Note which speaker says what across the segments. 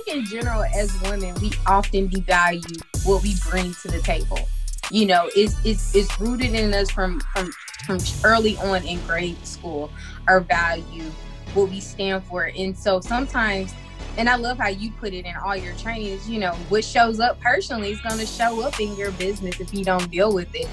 Speaker 1: think in general, as women, we often devalue what we bring to the table. You know, it's it's, it's rooted in us from from from early on in grade school. Our value, what we stand for, and so sometimes and I love how you put it in all your trainings. You know, what shows up personally is going to show up in your business if you don't deal with it.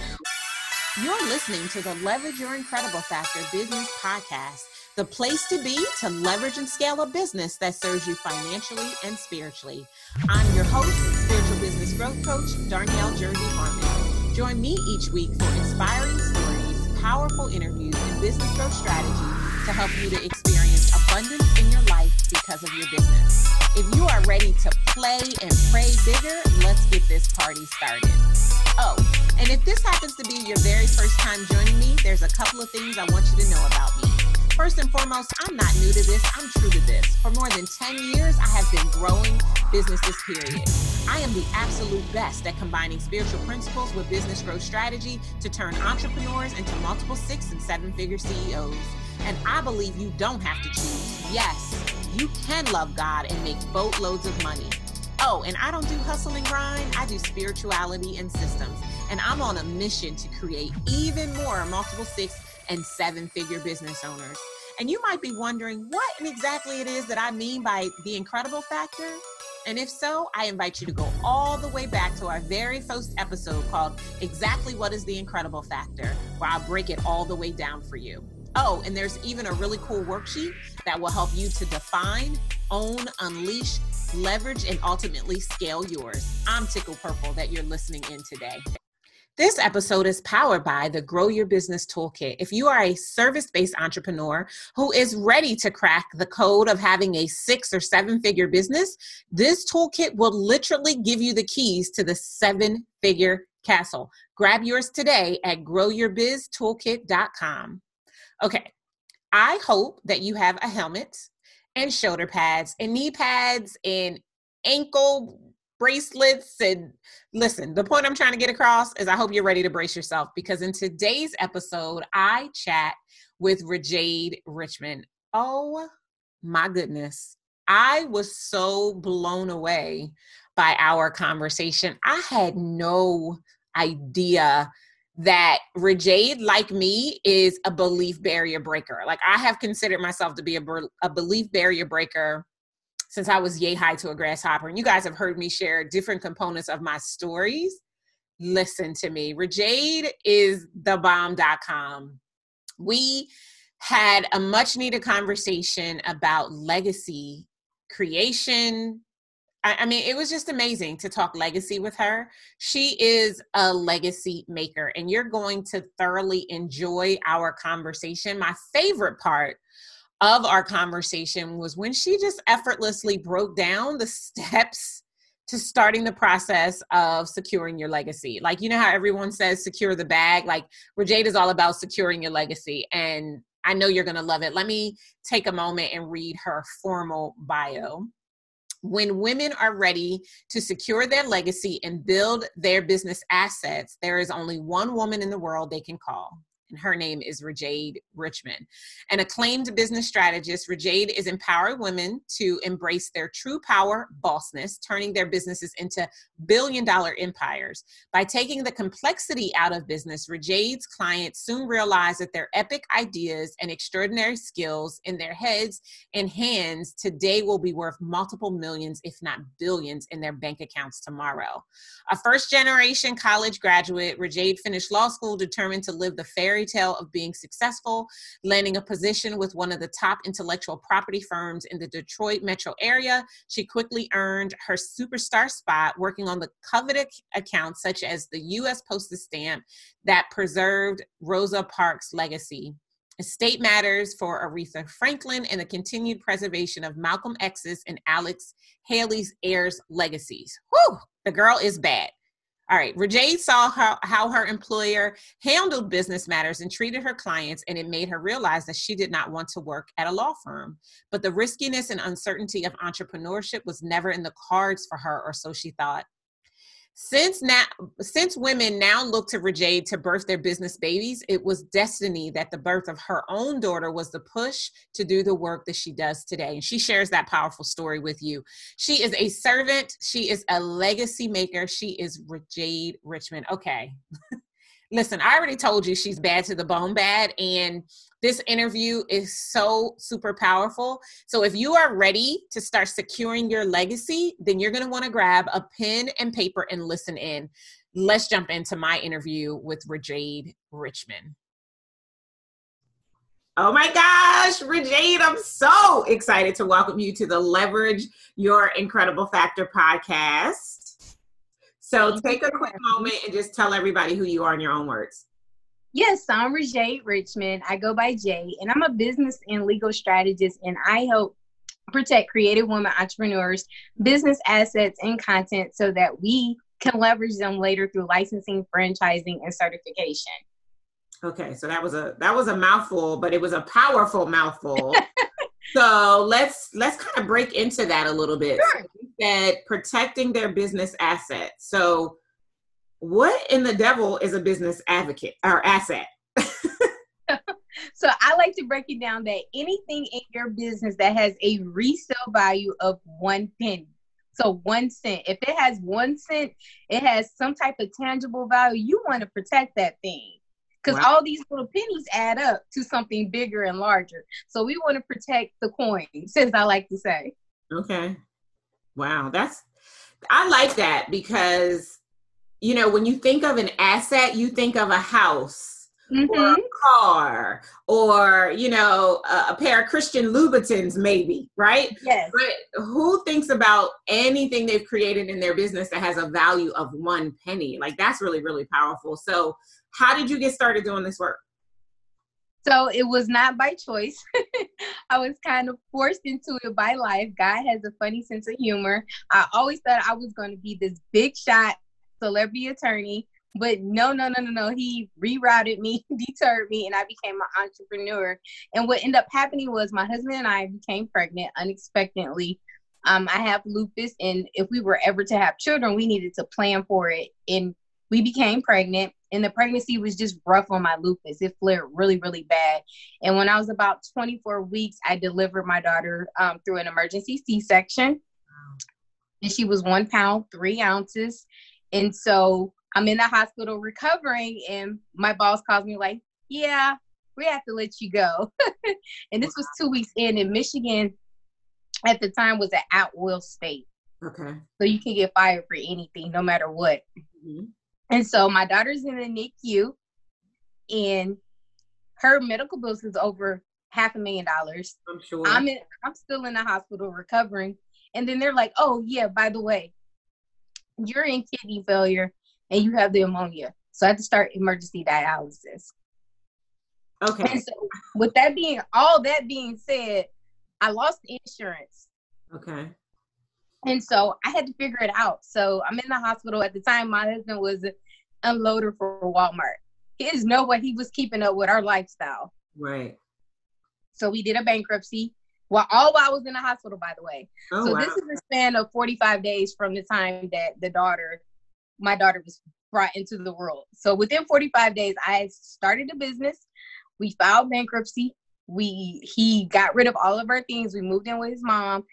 Speaker 2: You're listening to the Leverage Your Incredible Factor Business Podcast, the place to be to leverage and scale a business that serves you financially and spiritually. I'm your host, spiritual business growth coach, Darnyelle Jervey Harmon. Join me each week for inspiring stories, powerful interviews, and business growth strategy to help you to experience abundance in your life because of your business. If you are ready to play and pray bigger, let's get this party started. Oh, and if this happens to be your very first time joining me, there's a couple of things I want you to know about me. First and foremost, I'm not new to this, I'm true to this. For more than 10 years, I have been growing businesses, period. I am the absolute best at combining spiritual principles with business growth strategy to turn entrepreneurs into multiple six and seven figure CEOs. And I believe you don't have to choose. Yes, you can love God and make boatloads of money. Oh, and I don't do hustle and grind, I do spirituality and systems. And I'm on a mission to create even more multiple six and seven figure business owners. And you might be wondering what exactly it is that I mean by the incredible factor. And if so, I invite you to go all the way back to our very first episode called Exactly What is the Incredible Factor, where I'll break it all the way down for you. Oh, and there's even a really cool worksheet that will help you to define, own, unleash, leverage, and ultimately scale yours. I'm Tickle Purple that you're listening in today. This episode is powered by the Grow Your Business Toolkit. If you are a service based entrepreneur who is ready to crack the code of having a six or seven figure business, this toolkit will literally give you the keys to the seven figure castle. Grab yours today at growyourbiztoolkit.com. Okay, I hope that you have a helmet and shoulder pads and knee pads and ankle bracelets and listen the point i'm trying to get across is i hope you're ready to brace yourself because in today's episode i chat with Rajade richmond. Oh my goodness. I was so blown away by our conversation. I had no idea that Rajade, like me, is a belief barrier breaker. Like I have considered myself to be a, a belief barrier breaker since I was yay high to a grasshopper. And you guys have heard me share different components of my stories. Listen to me. Rajade is the bomb.com. We had a much needed conversation about legacy creation, I, mean, it was just amazing to talk legacy with her. She is a legacy maker, and you're going to thoroughly enjoy our conversation. My favorite part of our conversation was when she just effortlessly broke down the steps to starting the process of securing your legacy. Like, you know how everyone says secure the bag? Like, Rajade is all about securing your legacy. And I know you're going to love it. Let me take a moment and read her formal bio when women are ready to secure their legacy and build their business assets, there is only one woman in the world they can call and her name is Rajade Richmond. An acclaimed business strategist, Rajade is empowering women to embrace their true power, bossness, turning their businesses into billion dollar empires. By taking the complexity out of business, Rajade's clients soon realize that their epic ideas and extraordinary skills in their heads and hands today will be worth multiple millions, if not billions, in their bank accounts tomorrow. A first generation college graduate, Rajade finished law school determined to live the fairy fairy tale of being successful, landing a position with one of the top intellectual property firms in the Detroit metro area. She quickly earned her superstar spot working on the coveted accounts such as the U.S. postage Stamp that preserved Rosa Parks' legacy. Estate matters for Aretha Franklin and the continued preservation of Malcolm X's and Alex Haley's heirs' legacies. Whew, the girl is bad. All right, Rajade saw how, how her employer handled business matters and treated her clients, and it made her realize that she did not want to work at a law firm. But the riskiness and uncertainty of entrepreneurship was never in the cards for her, or so she thought. Since now, since women now look to Rajade to birth their business babies, it was destiny that the birth of her own daughter was the push to do the work that she does today. And she shares that powerful story with you. She is a servant. She is a legacy maker. She is Rajade Richmond. Okay. Listen, I already told you she's bad to the bone bad, and this interview is so super powerful. So, if you are ready to start securing your legacy, then you're going to want to grab a pen and paper and listen in. Let's jump into my interview with Rajade Richmond. Oh my gosh, Rajade, I'm so excited to welcome you to the Leverage Your Incredible Factor podcast. So take a quick moment and just tell everybody who you are in your own words.
Speaker 1: Yes, I'm Rajade Richmond. I go by Jay, and I'm a business and legal strategist, and I help protect creative women entrepreneurs, business assets, and content so that we can leverage them later through licensing, franchising, and certification.
Speaker 2: Okay, so that was a that was a mouthful, but it was a powerful mouthful. so let's let's kind of break into that a little bit. Sure said protecting their business assets. So, what in the devil is a business advocate or asset?
Speaker 1: so I like to break it down that anything in your business that has a resale value of one penny. So one cent. If it has one cent, it has some type of tangible value. You want to protect that thing. Because wow. all these little pennies add up to something bigger and larger. So we want to protect the coins, as I like to say.
Speaker 2: Okay. Wow, that's I like that because you know when you think of an asset, you think of a house mm-hmm. or a car or you know a, a, pair of Christian Louboutins, maybe, right?
Speaker 1: Yes.
Speaker 2: But who thinks about anything they've created in their business that has a value of one penny? Like that's really really powerful. So, how did you get started doing this work?
Speaker 1: So it was not by choice. I was kind of forced into it by life. God has a funny sense of humor. I always thought I was going to be this big shot celebrity attorney, but no, no, no, no, no. He rerouted me, deterred me, and I became an entrepreneur. And what ended up happening was my husband and I became pregnant unexpectedly. Um, I have lupus, and if we were ever to have children, we needed to plan for it. And we became pregnant and the pregnancy was just rough on my lupus. It flared really, really bad. And when I was about 24 weeks, I delivered my daughter um, through an emergency C section. And she was one pound, three ounces. And so I'm in the hospital recovering, and my boss calls me, like, Yeah, we have to let you go. and this was two weeks in, and Michigan at the time was an at will state.
Speaker 2: Okay.
Speaker 1: So you can get fired for anything, no matter what. Mm-hmm. And so my daughter's in the NICU, and her medical bills is over half a million dollars.
Speaker 2: I'm sure.
Speaker 1: I'm in. I'm still in the hospital recovering, and then they're like, "Oh yeah, by the way, you're in kidney failure and you have the ammonia, so I have to start emergency dialysis."
Speaker 2: Okay.
Speaker 1: And so, with that being all that being said, I lost insurance.
Speaker 2: Okay.
Speaker 1: And so I had to figure it out. So I'm in the hospital at the time. My husband was an unloader for Walmart. He is no way he was keeping up with our lifestyle.
Speaker 2: Right.
Speaker 1: So we did a bankruptcy. Well, all while I was in the hospital, by the way. Oh, so wow. this is a span of 45 days from the time that the daughter, my daughter, was brought into the world. So within 45 days, I started a business. We filed bankruptcy. We he got rid of all of our things. We moved in with his mom,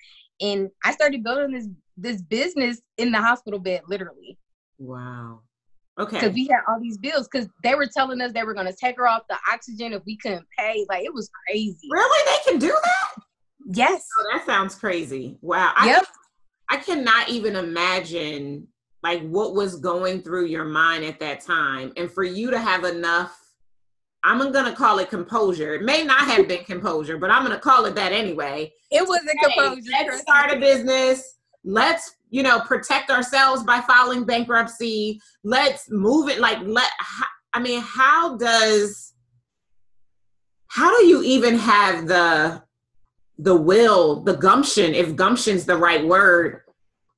Speaker 1: and I started building this this business in the hospital bed, literally.
Speaker 2: Wow. Okay.
Speaker 1: Because we had all these bills because they were telling us they were going to take her off the oxygen if we couldn't pay. Like it was crazy.
Speaker 2: Really? They can do that?
Speaker 1: Yes.
Speaker 2: Oh, that sounds crazy. Wow. Yep. I, I cannot even imagine like what was going through your mind at that time. And for you to have enough I'm going to call it composure. It may not have been composure, but I'm going to call it that anyway.
Speaker 1: It was a composure.
Speaker 2: Hey, let's start a business. Let's, you know, protect ourselves by filing bankruptcy. Let's move it like let I mean, how does how do you even have the the will, the gumption, if gumption's the right word,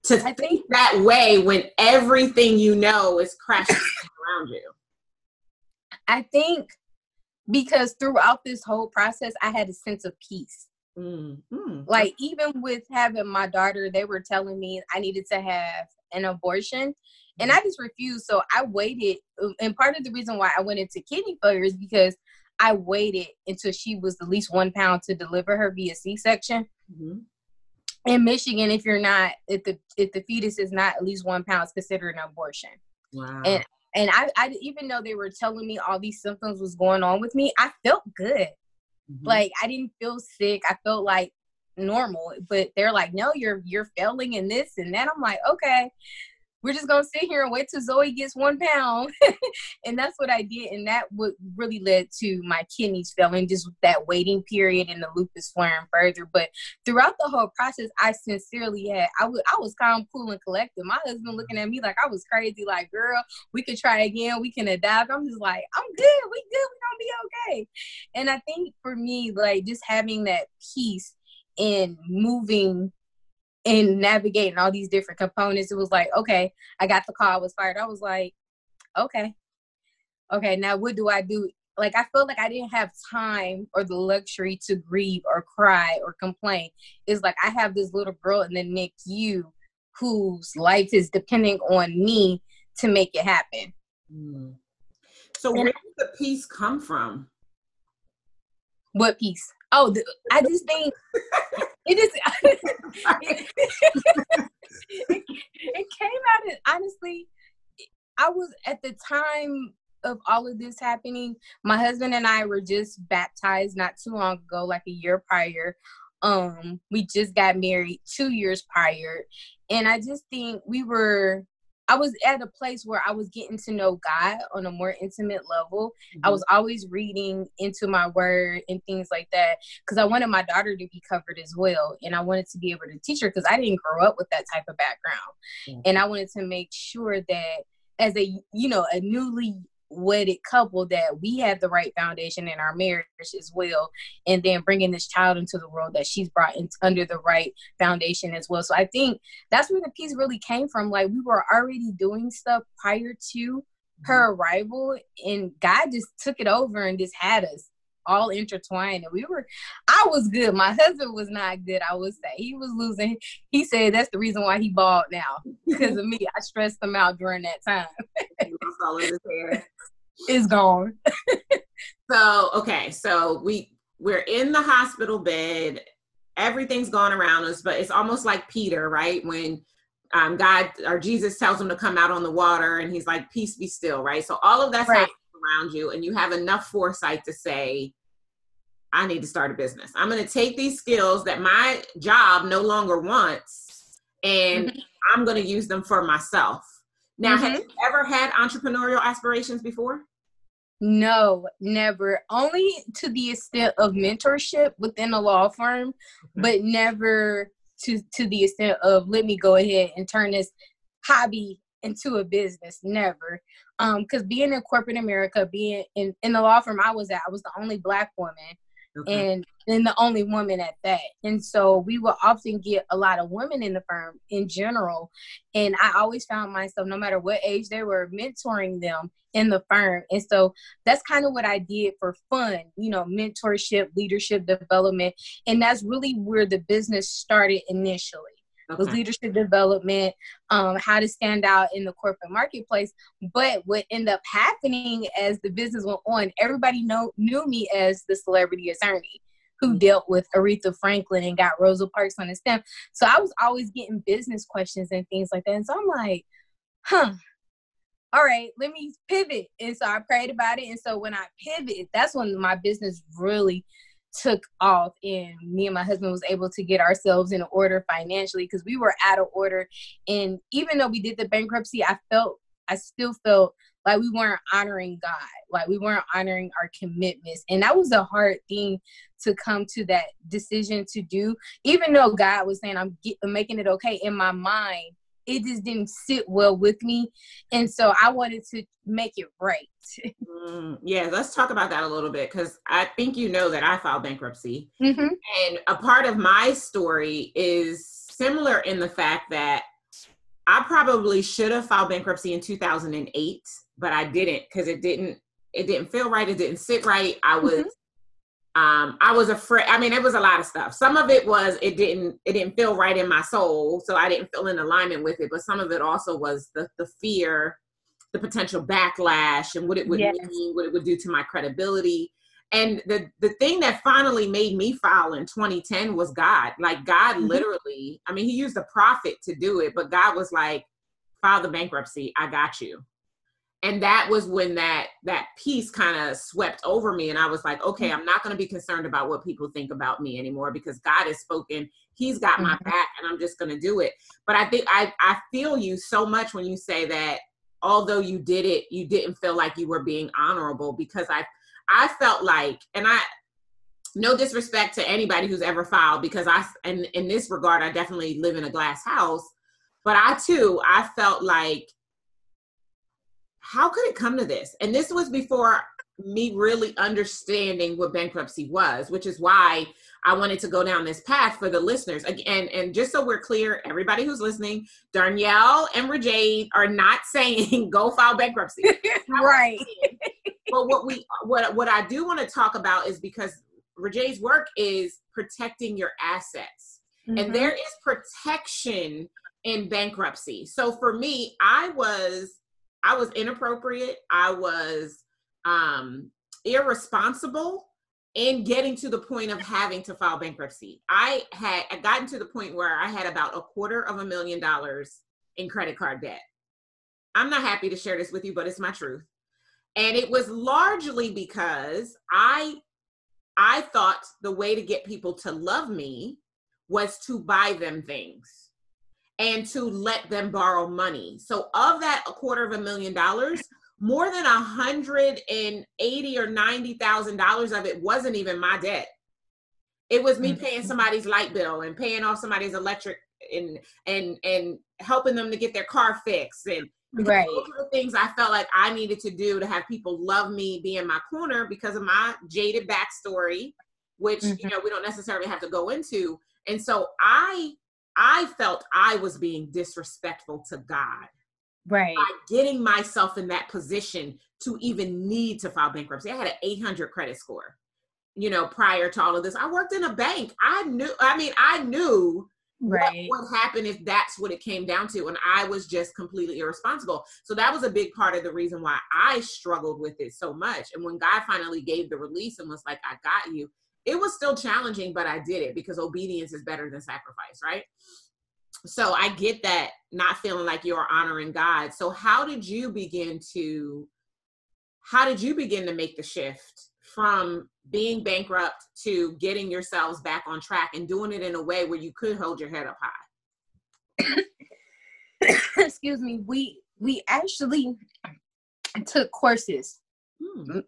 Speaker 2: to I think that way when everything you know is crashing around you?
Speaker 1: I think because throughout this whole process, I had a sense of peace. Mm-hmm. Like even with having my daughter, they were telling me I needed to have an abortion, And I just refused. So I waited. And part of the reason why I went into kidney failure is because I waited until she was at least one pound to deliver her via C section. Mm-hmm. In Michigan, if you're not, if the if the fetus is not at least one pound, it's considered an abortion. Wow. And and I, I even though they were telling me all these symptoms was going on with me, I felt good. Mm-hmm. Like I didn't feel sick. I felt like normal. But they're like, no, you're you're failing in this and that. I'm like, okay we're just gonna sit here and wait till Zoe gets one pound. and that's what I did. And that what really led to my kidneys failing, just that waiting period and the lupus flaring further. But throughout the whole process, I sincerely had I was I was calm, cool, and collected. My husband mm-hmm. looking at me like I was crazy, like, girl, we could try again, we can adapt. I'm just like, I'm good, we good, we gonna be okay. And I think for me, like just having that peace in moving and navigating all these different components, it was like, okay, I got the call, I was fired. I was like, okay, okay, now what do I do? Like, I felt like I didn't have time or the luxury to grieve or cry or complain. It's like I have this little girl in the NICU whose life is depending on me to make it happen. Mm.
Speaker 2: So, and where did the peace come from?
Speaker 1: What peace? Oh, the, I just think it is. it, it came out honestly. I was at the time of all of this happening. My husband and I were just baptized not too long ago, like a year prior. Um, we just got married two years prior, and I just think we were I was at a place where I was getting to know God on a more intimate level. Mm-hmm. I was always reading into my word and things like that because I wanted my daughter to be covered as well. And I wanted to be able to teach her because I didn't grow up with that type of background. Mm-hmm. And I wanted to make sure that as a, you know, a newly wedded couple that we have the right foundation in our marriage as well and then bringing this child into the world that she's brought in, under the right foundation as well. So i think that's where the piece really came from. Like we were already doing stuff prior to her mm-hmm. arrival and god just took it over and just had us all intertwined. And we were i was good. My husband was not good i would say. He was losing. He said that's the reason why he bald now because of me. I stressed him out during that time is gone.
Speaker 2: So okay so we we're in the hospital bed. Everything's gone around us but it's almost like peter right? When um, god or jesus tells him to come out on the water and he's like peace be still right? So all of that's right. around you and you have enough foresight to say i need to start a business. I'm going to take these skills that my job no longer wants and mm-hmm. i'm going to use them for myself now mm-hmm. have you ever had entrepreneurial aspirations before
Speaker 1: no, never. Only to the extent of mentorship within a law firm, but never to to the extent of let me go ahead and turn this hobby into a business. Never um because being in corporate america being in in the law firm i was at i was the only black woman okay. and then the only woman at that. And so we will often get a lot of women in the firm in general. And i always found myself no matter what age they were mentoring them in the firm. And so that's kind of what i did for fun you know mentorship leadership development. And that's really where the business started initially okay. was leadership development, um, how to stand out in the corporate marketplace. But what ended up happening as the business went on, everybody know, knew me as the celebrity attorney who mm-hmm. dealt with Aretha Franklin and got Rosa Parks on the stem. So I was always getting business questions and things like that. And so I'm like, huh, all right, let me pivot. And so I prayed about it. And so when I pivoted, that's when my business really took off and me and my husband was able to get ourselves in order financially because we were out of order. And even though we did the bankruptcy i felt i still felt like we weren't honoring god like we weren't honoring our commitments. And that was a hard thing to come to that decision to do. Even though god was saying i'm, get, I'm making it okay in my mind it just didn't sit well with me and so i wanted to make it right
Speaker 2: mm, yeah let's talk about that a little bit because i think you know that i filed bankruptcy mm-hmm. and a part of my story is similar in the fact that i probably should have filed bankruptcy in 2008 but i didn't because it didn't it didn't feel right it didn't sit right i was mm-hmm. Um, I was afraid. I mean, it was a lot of stuff. Some of it was it didn't it didn't feel right in my soul, so I didn't feel in alignment with it. But some of it also was the the fear, the potential backlash, and what it would yes. mean, what it would do to my credibility. And the the thing that finally made me file in 2010 was God. Like God, mm-hmm. literally. I mean, He used a prophet to do it, but God was like, "File the bankruptcy. I got you." And that was when that that piece kind of swept over me and i was like okay i'm not going to be concerned about what people think about me anymore because god has spoken he's got my mm-hmm. back and i'm just going to do it but i think i i feel you so much when you say that although you did it you didn't feel like you were being honorable because i i felt like and i no disrespect to anybody who's ever filed because i and in this regard i definitely live in a glass house but i too i felt like how could it come to this? And this was before me really understanding what bankruptcy was, which is why I wanted to go down this path for the listeners. Again, and just so we're clear, everybody who's listening, Darnyelle and Rajade are not saying go file bankruptcy.
Speaker 1: right.
Speaker 2: but what we what what I do want to talk about is because Rajade's work is protecting your assets. Mm-hmm. And there is protection in bankruptcy. So for me, I was I was inappropriate. I was um, irresponsible in getting to the point of having to file bankruptcy. I had I gotten to the point where I had about a quarter of a million dollars in credit card debt. I'm not happy to share this with you, but it's my truth. And it was largely because I I thought the way to get people to love me was to buy them things and to let them borrow money. So of that a quarter of a million dollars, more than a hundred and eighty or ninety thousand dollars of it wasn't even my debt. It was me paying mm-hmm. somebody's light bill and paying off somebody's electric and and and helping them to get their car fixed and
Speaker 1: right
Speaker 2: those are the things I felt like I needed to do to have people love me, be in my corner because of my jaded backstory, which mm-hmm. you know we don't necessarily have to go into. And so I I felt I was being disrespectful to God.
Speaker 1: Right.
Speaker 2: By getting myself in that position to even need to file bankruptcy. I had an 800 credit score, you know, prior to all of this. I worked in a bank. I knew, I mean, I knew right. what would happen if that's what it came down to. And I was just completely irresponsible. So that was a big part of the reason why I struggled with it so much. And when God finally gave the release and was like, I got you, it was still challenging, but I did it because obedience is better than sacrifice, right? So I get that not feeling like you're honoring God. So how did you begin to how did you begin to make the shift from being bankrupt to getting yourselves back on track and doing it in a way where you could hold your head up high?
Speaker 1: Excuse me. We we actually took courses, hmm.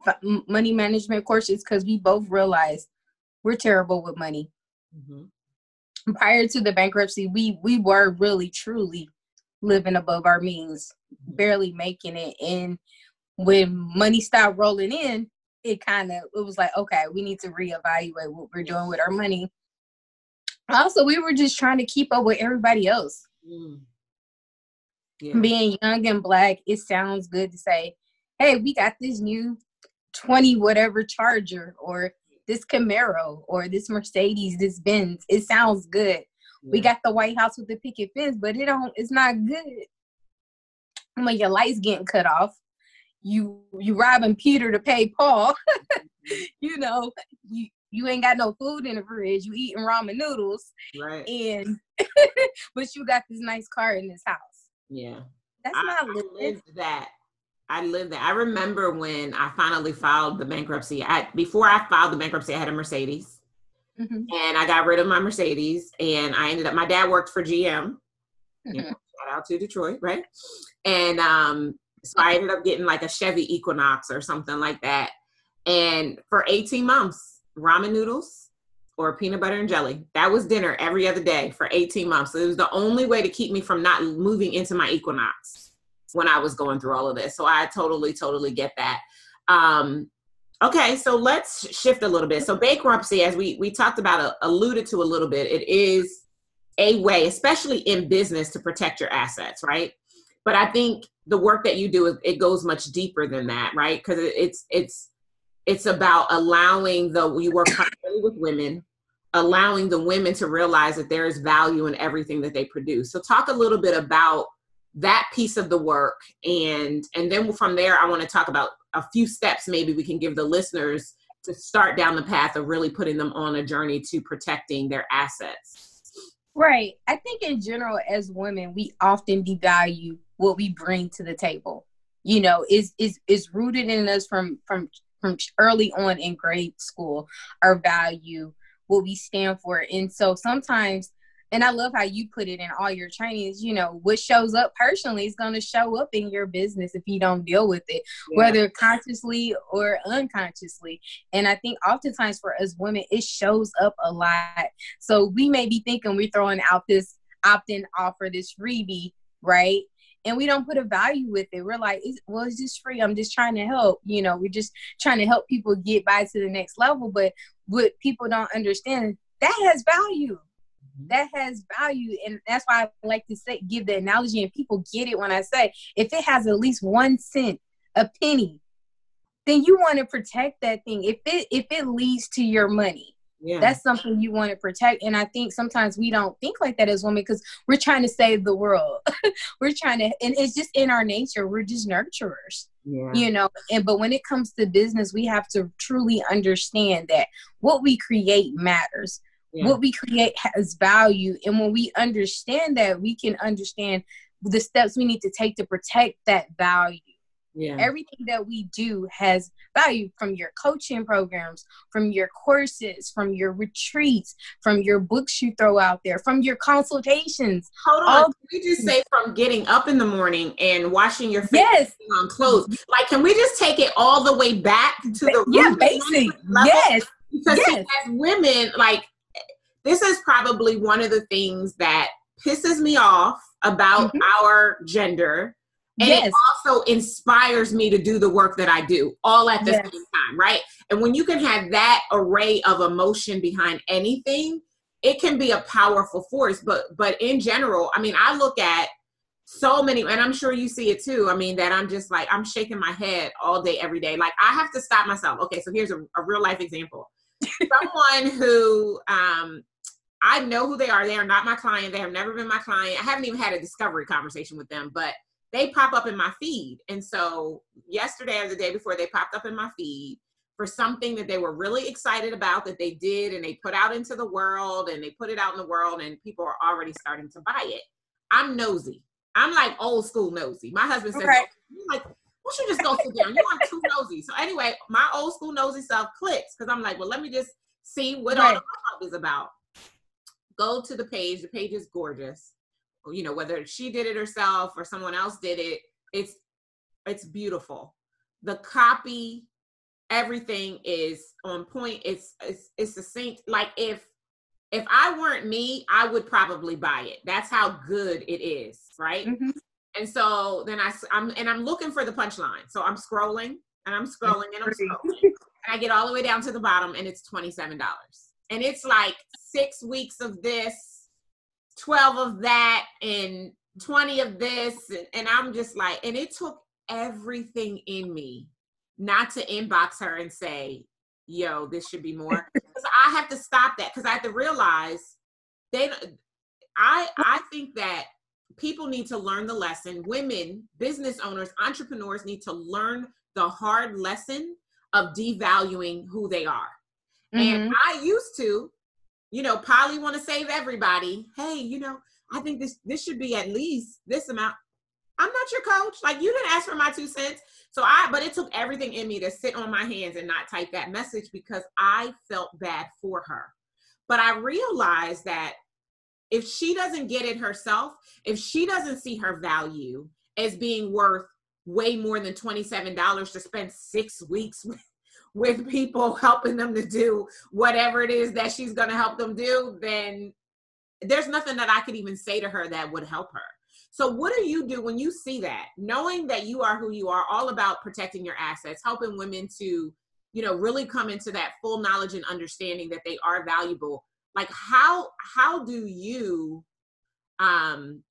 Speaker 1: money management courses, because we both realized we're terrible with money. Mm-hmm. Prior to the bankruptcy, we we were really truly living above our means, mm-hmm. barely making it. And when money stopped rolling in, it kind of it was like, okay, we need to reevaluate what we're doing with our money. Also, we were just trying to keep up with everybody else. Mm. Yeah. Being young and black, it sounds good to say, "Hey, we got this new 20 whatever charger or this Camaro or this Mercedes, this Benz. It sounds good. Yeah. We got the White House with the picket fence, but it don't. It's not good. When your lights getting cut off, you you robbing Peter to pay Paul. Mm-hmm. you know, you you ain't got no food in the fridge. You eating ramen noodles,
Speaker 2: right?
Speaker 1: And but you got this nice car in this house.
Speaker 2: Yeah,
Speaker 1: that's I, not
Speaker 2: living. that I lived that. I remember when I finally filed the bankruptcy. I before I filed the bankruptcy, I had a Mercedes, mm-hmm. and I got rid of my Mercedes, and I ended up. My dad worked for GM. Mm-hmm. You know, shout out to Detroit, right? And um, so I ended up getting like a Chevy Equinox or something like that. And for 18 months, ramen noodles or peanut butter and jelly. That was dinner every other day for 18 months. So it was the only way to keep me from not moving into my Equinox when I was going through all of this. So I totally, totally get that. Um, okay, so let's shift a little bit. So bankruptcy, as we we talked about, uh, alluded to a little bit, it is a way, especially in business, to protect your assets, right? But I think the work that you do it goes much deeper than that, right? Because it's it's it's about allowing the we work primarily with women allowing the women to realize that there is value in everything that they produce so talk a little bit about that piece of the work. And and then from there i want to talk about a few steps maybe we can give the listeners to start down the path of really putting them on a journey to protecting their assets.
Speaker 1: Right. I think in general as women we often devalue what we bring to the table. You know is is is rooted in us from from from early on in grade school our value what we stand for. And so sometimes and I love how you put it in all your trainings. You know, what shows up personally is going to show up in your business if you don't deal with it, yeah. whether consciously or unconsciously. And I think oftentimes for us women, it shows up a lot. So we may be thinking we're throwing out this opt in offer, this freebie, right? and we don't put a value with it. We're like, well, it's just free. I'm just trying to help. You know, we're just trying to help people get by to the next level. But what people don't understand, that has value. That has value. And that's why I like to say, give the analogy, and people get it when I say, if it has at least one cent, a penny, then you want to protect that thing. If it if it leads to your money, yeah. that's something you want to protect and i think sometimes we don't think like that as women because we're trying to save the world we're trying to and it's just in our nature we're just nurturers yeah. you know and but when it comes to business we have to truly understand that what we create matters yeah. what we create has value and when we understand that we can understand the steps we need to take to protect that value yeah. Everything that we do has value from your coaching programs, from your courses, from your retreats, from your books you throw out there, from your consultations.
Speaker 2: Hold on. All- can we just say from getting up in the morning and washing your face yes. on clothes? Like, can we just take it all the way back to the
Speaker 1: yeah, basic. Yes.
Speaker 2: Because
Speaker 1: yes.
Speaker 2: As women, like this is probably one of the things that pisses me off about mm-hmm. our gender and yes. it also inspires me to do the work that I do all at the yes. same time, right? And when you can have that array of emotion behind anything, it can be a powerful force. But but in general, I mean, I look at so many, and I'm sure you see it too. I mean, that I'm just like I'm shaking my head all day, every day. Like I have to stop myself. Okay, so here's a, a real life example. Someone who um I know who they are. They are not my client. They have never been my client. I haven't even had a discovery conversation with them, but they pop up in my feed. And so yesterday or the day before, they popped up in my feed for something that they were really excited about that they did and they put out into the world and they put it out in the world and people are already starting to buy it. I'm nosy. I'm like old school nosy. My husband says, okay. oh, like, why don't you just go sit down? You are too nosy. So anyway, my old school nosy self clicks because I'm like, well, let me just see what right. all the pop is about. Go to the page. The page is gorgeous. You know whether she did it herself or someone else did it it's it's beautiful. The copy everything is on point. It's it's it's succinct. Like if if i weren't me i would probably buy it. That's how good it is right? Mm-hmm. and so then i i'm and i'm looking for the punchline. So i'm scrolling and i'm scrolling and i'm scrolling and i get all the way down to the bottom and it's $27 and it's like six weeks of this 12 of that and 20 of this. And, and I'm just like, and it took everything in me not to inbox her and say, yo, this should be more. Because I have to stop that because I have to realize they I I think that people need to learn the lesson. Women, business owners, entrepreneurs need to learn the hard lesson of devaluing who they are. Mm-hmm. And I used to you know, Polly want to save everybody. Hey, you know, I think this this should be at least this amount. I'm not your coach. Like you didn't ask for my two cents. So I but it took everything in me to sit on my hands and not type that message because I felt bad for her. But I realized that if she doesn't get it herself, if she doesn't see her value as being worth way more than $27 to spend 6 weeks with with people helping them to do whatever it is that she's going to help them do, then there's nothing that I could even say to her that would help her. So, what do you do when you see that, knowing that you are who you are, all about protecting your assets, helping women to, you know, really come into that full knowledge and understanding that they are valuable? Like, how how do you, um,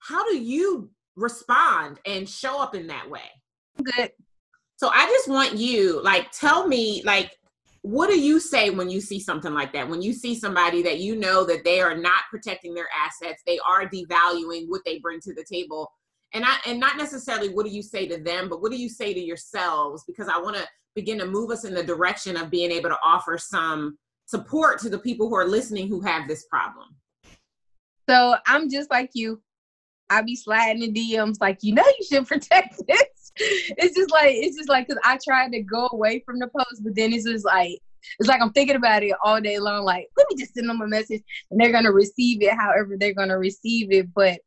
Speaker 2: how do you respond and show up in that way?
Speaker 1: Good
Speaker 2: So I just want you, like, tell me, like, what do you say when you see something like that? When you see somebody that you know that they are not protecting their assets, they are devaluing what they bring to the table. And I and not necessarily what do you say to them, but what do you say to yourselves? Because I want to begin to move us in the direction of being able to offer some support to the people who are listening who have this problem.
Speaker 1: So I'm just like you. I be sliding in DMs like, you know, you should protect this. It's just like it's just like because I tried to go away from the post, but then it's just like it's like I'm thinking about it all day long. Like, let me just send them a message, and they're gonna receive it however they're gonna receive it. But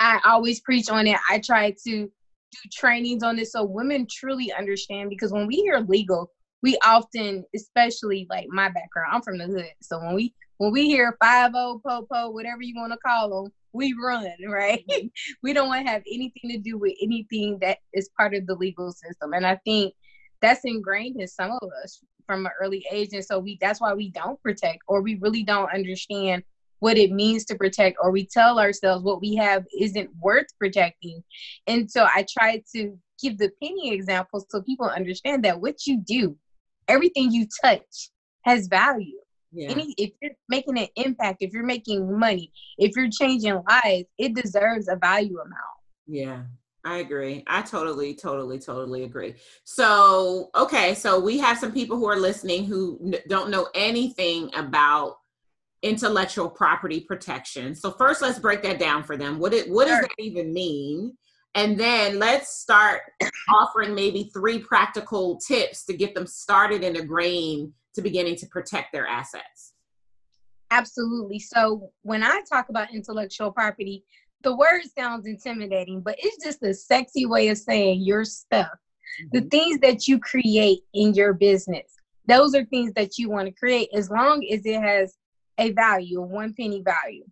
Speaker 1: I always preach on it. I try to do trainings on this so women truly understand because when we hear legal, we often, especially like my background, I'm from the hood. So when we when we hear five oh o popo, whatever you want to call them, we run, right? Mm-hmm. we don't want to have anything to do with anything that is part of the legal system. And I think that's ingrained in some of us from an early age. And so we that's why we don't protect or we really don't understand what it means to protect or we tell ourselves what we have isn't worth protecting. And so I try to give the penny example so people understand that what you do, everything you touch has value yeah. Any, if you're making an impact, if you're making money, if you're changing lives, it deserves a value amount.
Speaker 2: Yeah, I agree. I totally, totally, totally agree. So, okay, so we have some people who are listening who n- don't know anything about intellectual property protection. So, first, let's break that down for them. What it, what sure. does that even mean? And then let's start offering maybe three practical tips to get them started in a grain to beginning to protect their assets.
Speaker 1: Absolutely. So when I talk about intellectual property, the word sounds intimidating, but it's just a sexy way of saying your stuff. Mm-hmm. The things that you create in your business, those are things that you want to create as long as it has a value, a one penny value.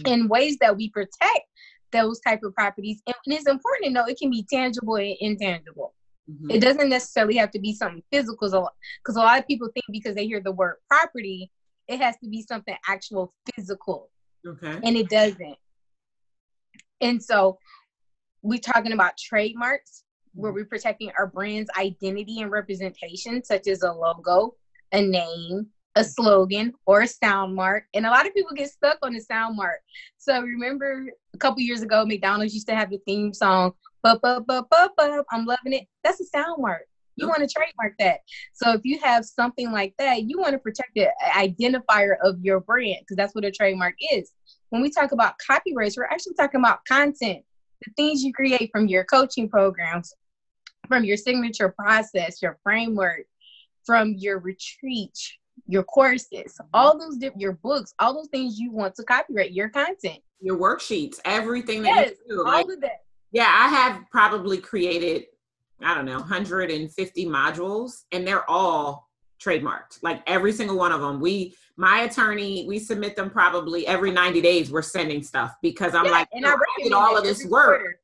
Speaker 1: Mm-hmm. In ways that we protect those type of properties. And it's important to know it can be tangible and intangible. Mm-hmm. It doesn't necessarily have to be something physical because a lot of people think because they hear the word property, it has to be something actual physical. Okay. And it doesn't. And so we're talking about trademarks where mm-hmm. we're protecting our brand's identity and representation, such as a logo, a name, a slogan, or a sound mark. And a lot of people get stuck on the sound mark. So remember a couple years ago, McDonald's used to have the theme song Bup, bup, bup, bup, bup. I'm loving it. That's a sound mark. You want to trademark that. So if you have something like that, you want to protect the uh, identifier of your brand because that's what a trademark is. When we talk about copyrights, we're actually talking about content, the things you create from your coaching programs, from your signature process, your framework, from your retreats, your courses, all those your books, all those things you want to copyright your content,
Speaker 2: your worksheets, everything that yes, you do.
Speaker 1: All like, of that
Speaker 2: yeah, I have probably created, I don't know, 150 modules, and they're all trademarked. Like every single one of them. We, my attorney, we submit them probably every 90 days. We're sending stuff because I'm yeah, like, and I, I did all of this work. Quarter.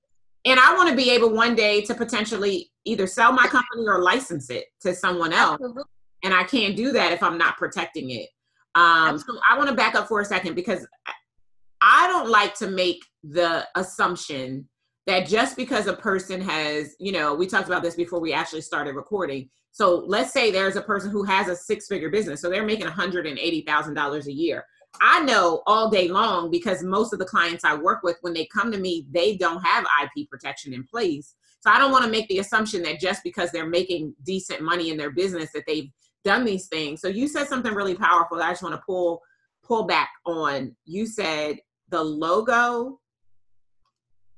Speaker 2: And I want to be able one day to potentially either sell my company or license it to someone else. Absolutely. And I can't do that if I'm not protecting it. Um, so I want to back up for a second because I don't like to make the assumption that just because a person has, you know, we talked about this before we actually started recording. So let's say there's a person who has a six figure business. So they're making $180,000 a year. I know all day long because most of the clients I work with, when they come to me, they don't have IP protection in place. So I don't want to make the assumption that just because they're making decent money in their business that they've done these things. So you said something really powerful that I just want to pull pull back on. You said the logo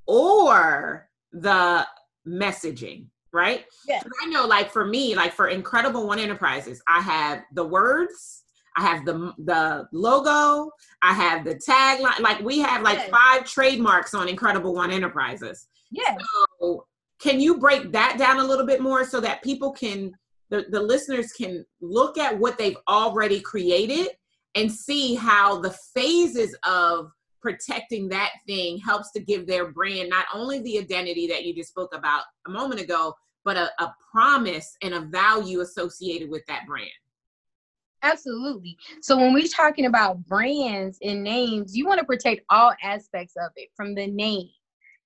Speaker 2: or the messaging, right?
Speaker 1: Yeah.
Speaker 2: I know, like for me, like for Incredible One Enterprises, I have the words, I have the the logo, I have the tagline. Like we have like yes. five trademarks on Incredible One Enterprises.
Speaker 1: Yeah.
Speaker 2: So can you break that down a little bit more so that people can the, the listeners can look at what they've already created and see how the phases of protecting that thing helps to give their brand not only the identity that you just spoke about a moment ago, but a, a promise and a value associated with that brand.
Speaker 1: Absolutely. So when we're talking about brands and names, you want to protect all aspects of it from the name.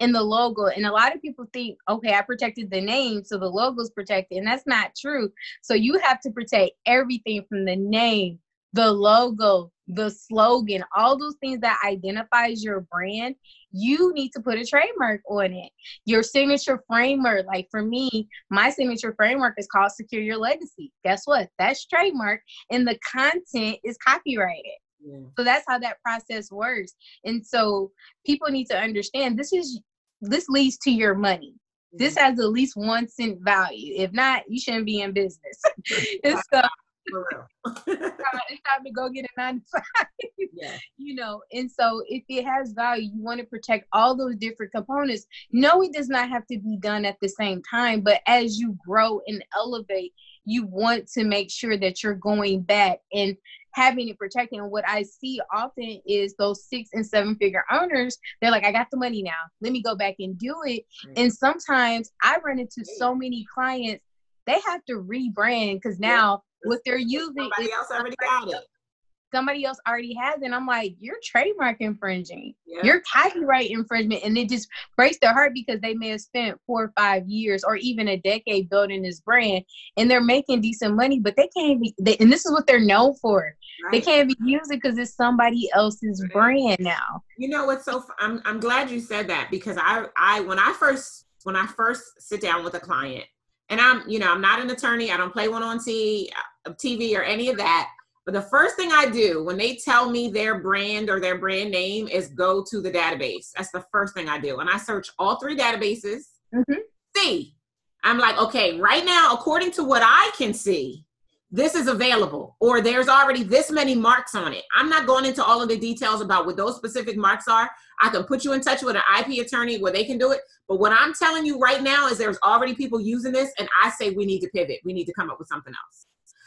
Speaker 1: and the logo. And a lot of people think, okay, I protected the name, so the logo's protected. And that's not true. So you have to protect everything from the name, the logo, the slogan, all those things that identifies your brand, you need to put a trademark on it. Your signature framework, like for me, my signature framework is called Secure Your Legacy. Guess what? That's trademark and the content is copyrighted. Yeah. So that's how that process works. And so people need to understand this is this leads to your money. This has at least one cent value. If not, you shouldn't be in business. so for real. it's time to go get a nine to five. Yeah. You know, and so if it has value, you want to protect all those different components. No, it does not have to be done at the same time, but as you grow and elevate, you want to make sure that you're going back and having it protected. And what I see often is those six and seven figure owners, they're like, I got the money now. Let me go back and do it. Right. And sometimes I run into so many clients, they have to rebrand because now what they're using
Speaker 2: somebody else already got it
Speaker 1: somebody else already has it. And I'm like, you're trademark infringing. Yeah. You're copyright infringement. And it just breaks their heart because they may have spent four or five years or even a decade building this brand and they're making decent money, but they can't be, they, and this is what they're known for. Right. They can't be using because it's somebody else's right. brand now.
Speaker 2: You know what's so, I'm, I'm glad you said that because I, I, when I first, when I first sit down with a client, and I'm, you know, I'm not an attorney. I don't play one on TV, TV or any of that. But the first thing I do when they tell me their brand or their brand name is go to the database. That's the first thing I do. And I search all three databases. Mm-hmm. See, I'm like, okay, right now, according to what I can see, this is available, or there's already this many marks on it. I'm not going into all of the details about what those specific marks are. I can put you in touch with an IP attorney where they can do it. But what I'm telling you right now is there's already people using this, and I say we need to pivot. We need to come up with something else.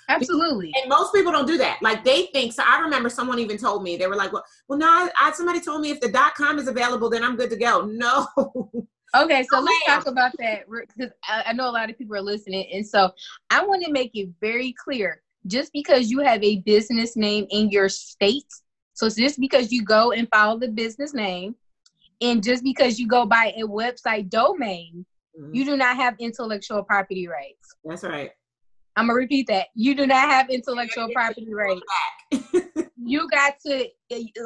Speaker 1: Absolutely.
Speaker 2: And most people don't do that. Like they think. So I remember someone even told me they were like, "Well, well, no, I, I somebody told me if the dot com is available, then I'm good to go." No.
Speaker 1: Okay, so let's talk about that because I, I know a lot of people are listening, and so I want to make it very clear. Just because you have a business name in your state, so it's just because you go and follow the business name, and just because you go by a website domain, mm-hmm. you do not have intellectual property rights.
Speaker 2: That's right.
Speaker 1: I'm gonna repeat that. You do not have intellectual property rights. you got to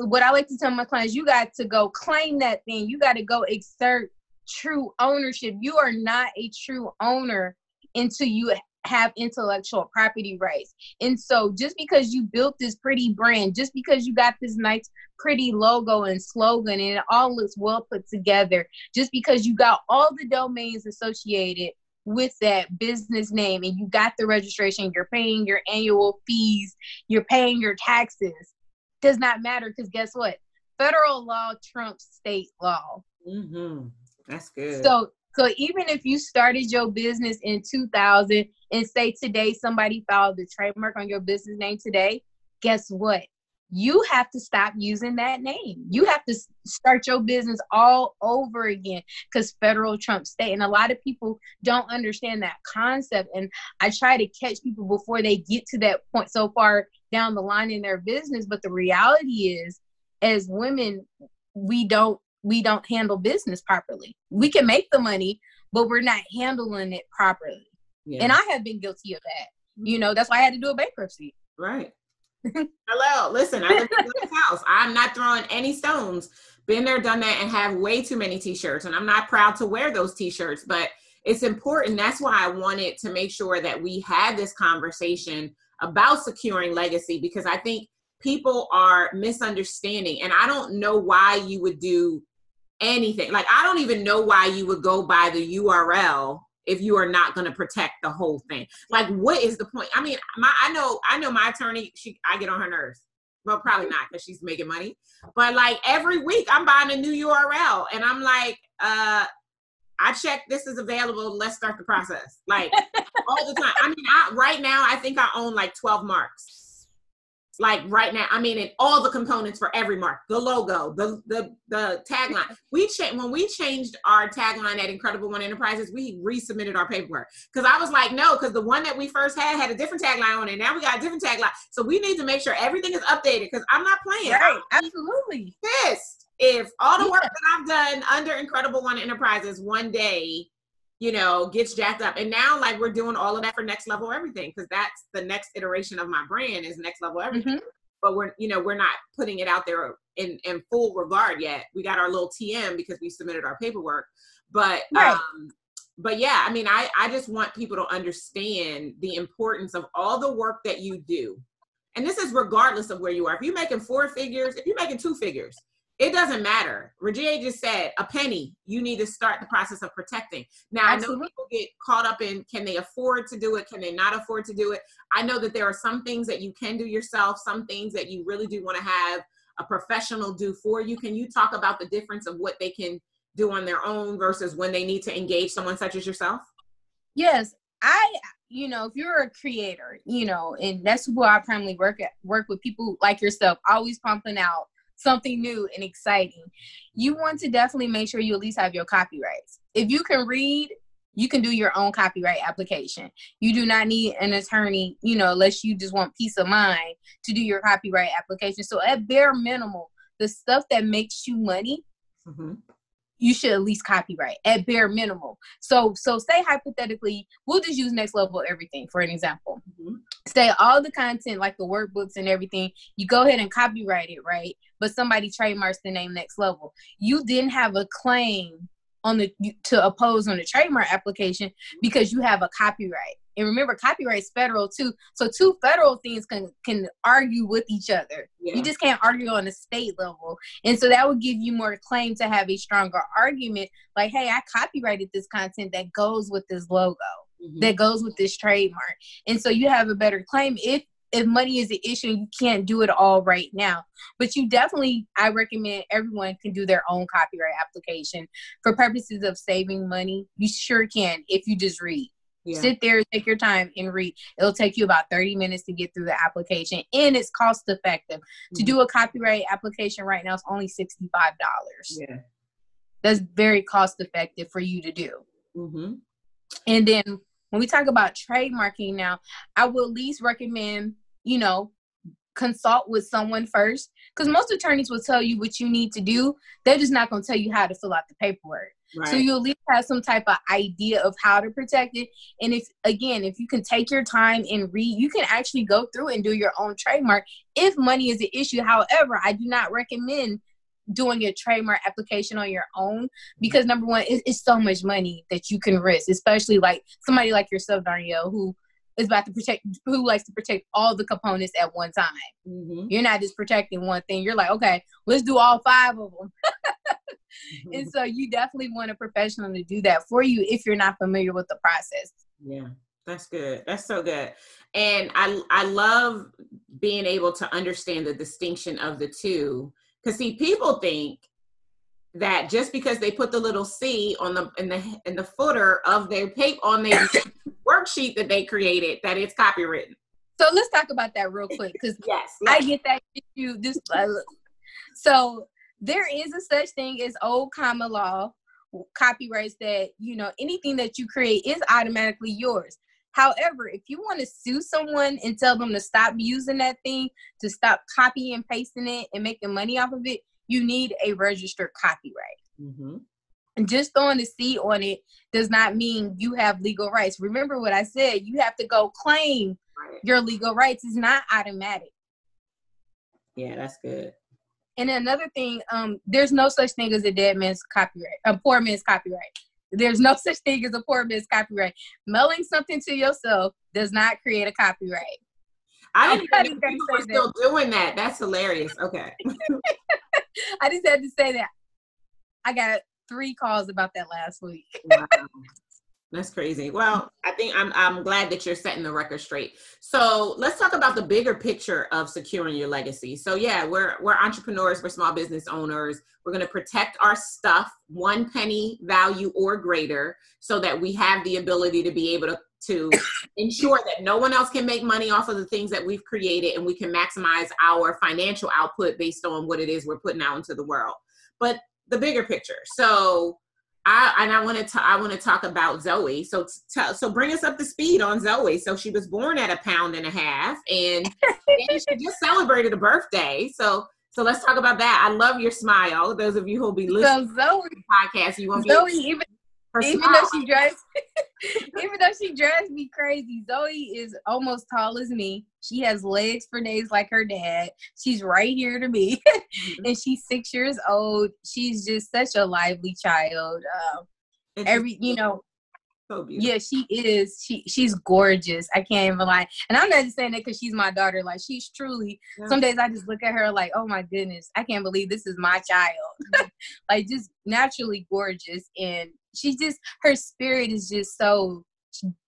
Speaker 1: what I like to tell my clients, you got to go claim that thing. You got to go exert true ownership. You are not a true owner until you have intellectual property rights. And so just because you built this pretty brand, just because you got this nice pretty logo and slogan and it all looks well put together, just because you got all the domains associated with that business name and you got the registration, you're paying your annual fees, you're paying your taxes, does not matter because guess what? Federal law trumps state law.
Speaker 2: Mm-hmm. That's good.
Speaker 1: So so even if you started your business in 2000 and say today somebody filed the trademark on your business name today, guess what? You have to stop using that name. You have to start your business all over again because federal Trump state. And a lot of people don't understand that concept. And I try to catch people before they get to that point so far down the line in their business. But the reality is, as women, we don't we don't handle business properly. We can make the money, but we're not handling it properly. Yeah. And I have been guilty of that. You know, that's why I had to do a bankruptcy.
Speaker 2: Right. Hello, listen, I live in this house. I'm not throwing any stones. Been there, done that, and have way too many t-shirts. And I'm not proud to wear those t-shirts, but it's important. That's why I wanted to make sure that we had this conversation about securing legacy because I think people are misunderstanding. And I don't know why you would do anything. Like, I don't even know why you would go by the URL if you are not going to protect the whole thing. Like, what is the point? I mean, my I know I know my attorney. She I get on her nerves. Well, probably not because she's making money. But like every week, I'm buying a new URL, and I'm like, uh, I check this is available. Let's start the process. Like all the time. I mean, I, right now, I think I own like 12 marks like right now i mean in all the components for every mark the logo the the the tagline. We changed when we changed our tagline at incredible one enterprises we resubmitted our paperwork. Because i was like no because the one that we first had had a different tagline on it now we got a different tagline. So we need to make sure everything is updated because i'm not playing.
Speaker 1: Right absolutely.
Speaker 2: pissed. If all the work that I've done under Incredible One Enterprises one day, you know, gets jacked up. And now like we're doing all of that for next level everything because that's the next iteration of my brand is next level everything. Mm-hmm. But we're you know, we're not putting it out there in in full regard yet. We got our little TM because we submitted our paperwork. But right. um but yeah, I mean, I, I just want people to understand the importance of all the work that you do. And this is regardless of where you are. If you're making four figures, if you're making two figures, it doesn't matter. Regie just said a penny, you need to start the process of protecting. Now, Absolutely. I know people get caught up in can they afford to do it? Can they not afford to do it? I know that there are some things that you can do yourself, some things that you really do want to have a professional do for you. Can you talk about the difference of what they can do on their own versus when they need to engage someone such as yourself?
Speaker 1: Yes, I you know if you're a creator, you know, and that's who I primarily work at work with people like yourself, always pumping out something new and exciting. You want to definitely make sure you at least have your copyrights. If you can read, you can do your own copyright application. You do not need an attorney, you know, unless you just want peace of mind to do your copyright application. So at bare minimal, the stuff that makes you money, mm-hmm you should at least copyright at bare minimal. So so say hypothetically, we'll just use next level everything for an example. Mm-hmm. Say all the content like the workbooks and everything, you go ahead and copyright it, right? But somebody trademarks the name next level. You didn't have a claim on the to oppose on the trademark application because you have a copyright. And remember, copyright's federal too. So two federal things can can argue with each other. Yeah. You just can't argue on a state level. And so that would give you more claim to have a stronger argument. Like, hey, I copyrighted this content that goes with this logo, mm-hmm. that goes with this trademark. And so you have a better claim if if money is an issue you can't do it all right now but you definitely i recommend everyone can do their own copyright application for purposes of saving money you sure can if you just read yeah. Sit there, take your time, and read. It'll take you about 30 minutes to get through the application, and it's cost effective. Mm-hmm. To do a copyright application right now is only $65. Yeah. That's very cost effective for you to do. Mm-hmm. And then when we talk about trademarking now, I will at least recommend, you know, consult with someone first because most attorneys will tell you what you need to do. They're just not going to tell you how to fill out the paperwork. Right. So you at least have some type of idea of how to protect it. And if again, if you can take your time and read, you can actually go through and do your own trademark if money is an issue. However, I do not recommend doing a trademark application on your own because number one, it's, it's so much money that you can risk, especially like somebody like yourself, Darnyelle, who is about to protect who likes to protect all the components at one time. Mm-hmm. You're not just protecting one thing. You're like, okay, let's do all five of them. mm-hmm. And so you definitely want a professional to do that for you if you're not familiar with the process.
Speaker 2: Yeah. That's good. That's so good. And I I love being able to understand the distinction of the two. Cause see, people think that just because they put the little C on the in the in the footer of their paper on their worksheet that they created that it's copywritten.
Speaker 1: So let's talk about that real quick because
Speaker 2: yes,
Speaker 1: yes, I get that issue. This uh, so there is a such thing as old common law copyrights that you know anything that you create is automatically yours. However, if you want to sue someone and tell them to stop using that thing, to stop copying and pasting it and making money off of it, you need a registered copyright. Mm-hmm. And just throwing the C on it does not mean you have legal rights. Remember what I said, you have to go claim your legal rights. It's not automatic.
Speaker 2: Yeah, that's good.
Speaker 1: And another thing, um, there's no such thing as a dead man's copyright, a poor man's copyright. There's no such thing as a poor man's copyright. Mailing something to yourself does not create a copyright.
Speaker 2: I didn't know people were still doing that. That's hilarious. Okay.
Speaker 1: I just had to say that. I got three calls about that last week. wow.
Speaker 2: That's crazy. Well, I think I'm I'm glad that you're setting the record straight. So let's talk about the bigger picture of securing your legacy. So yeah, we're we're entrepreneurs, we're small business owners. We're gonna protect our stuff, one penny value or greater, so that we have the ability to be able to to ensure that no one else can make money off of the things that we've created and we can maximize our financial output based on what it is we're putting out into the world. But the bigger picture. So I and I want to I want to talk about Zoe. So t- so bring us up to speed on Zoe. So she was born at a pound and a half, and, and she just celebrated a birthday. So So let's talk about that. I love your smile. Those of you who'll be listening
Speaker 1: so Zoe,
Speaker 2: to the podcast, you won't
Speaker 1: Zoe,
Speaker 2: be
Speaker 1: even
Speaker 2: her
Speaker 1: even
Speaker 2: smile.
Speaker 1: though she drives even though she drives me crazy zoe is almost tall as me. She has legs for days like her dad. She's right here to me.
Speaker 2: Mm-hmm.
Speaker 1: and she's six years old. She's just such a lively child. Um, every you know
Speaker 2: so
Speaker 1: yeah she is. She she's gorgeous. I can't even lie. And i'm not just saying that because she's my daughter. Like she's truly
Speaker 2: Yeah.
Speaker 1: some days i just look at her like oh my goodness. I can't believe this is my child. Like just naturally gorgeous and she just her spirit is just so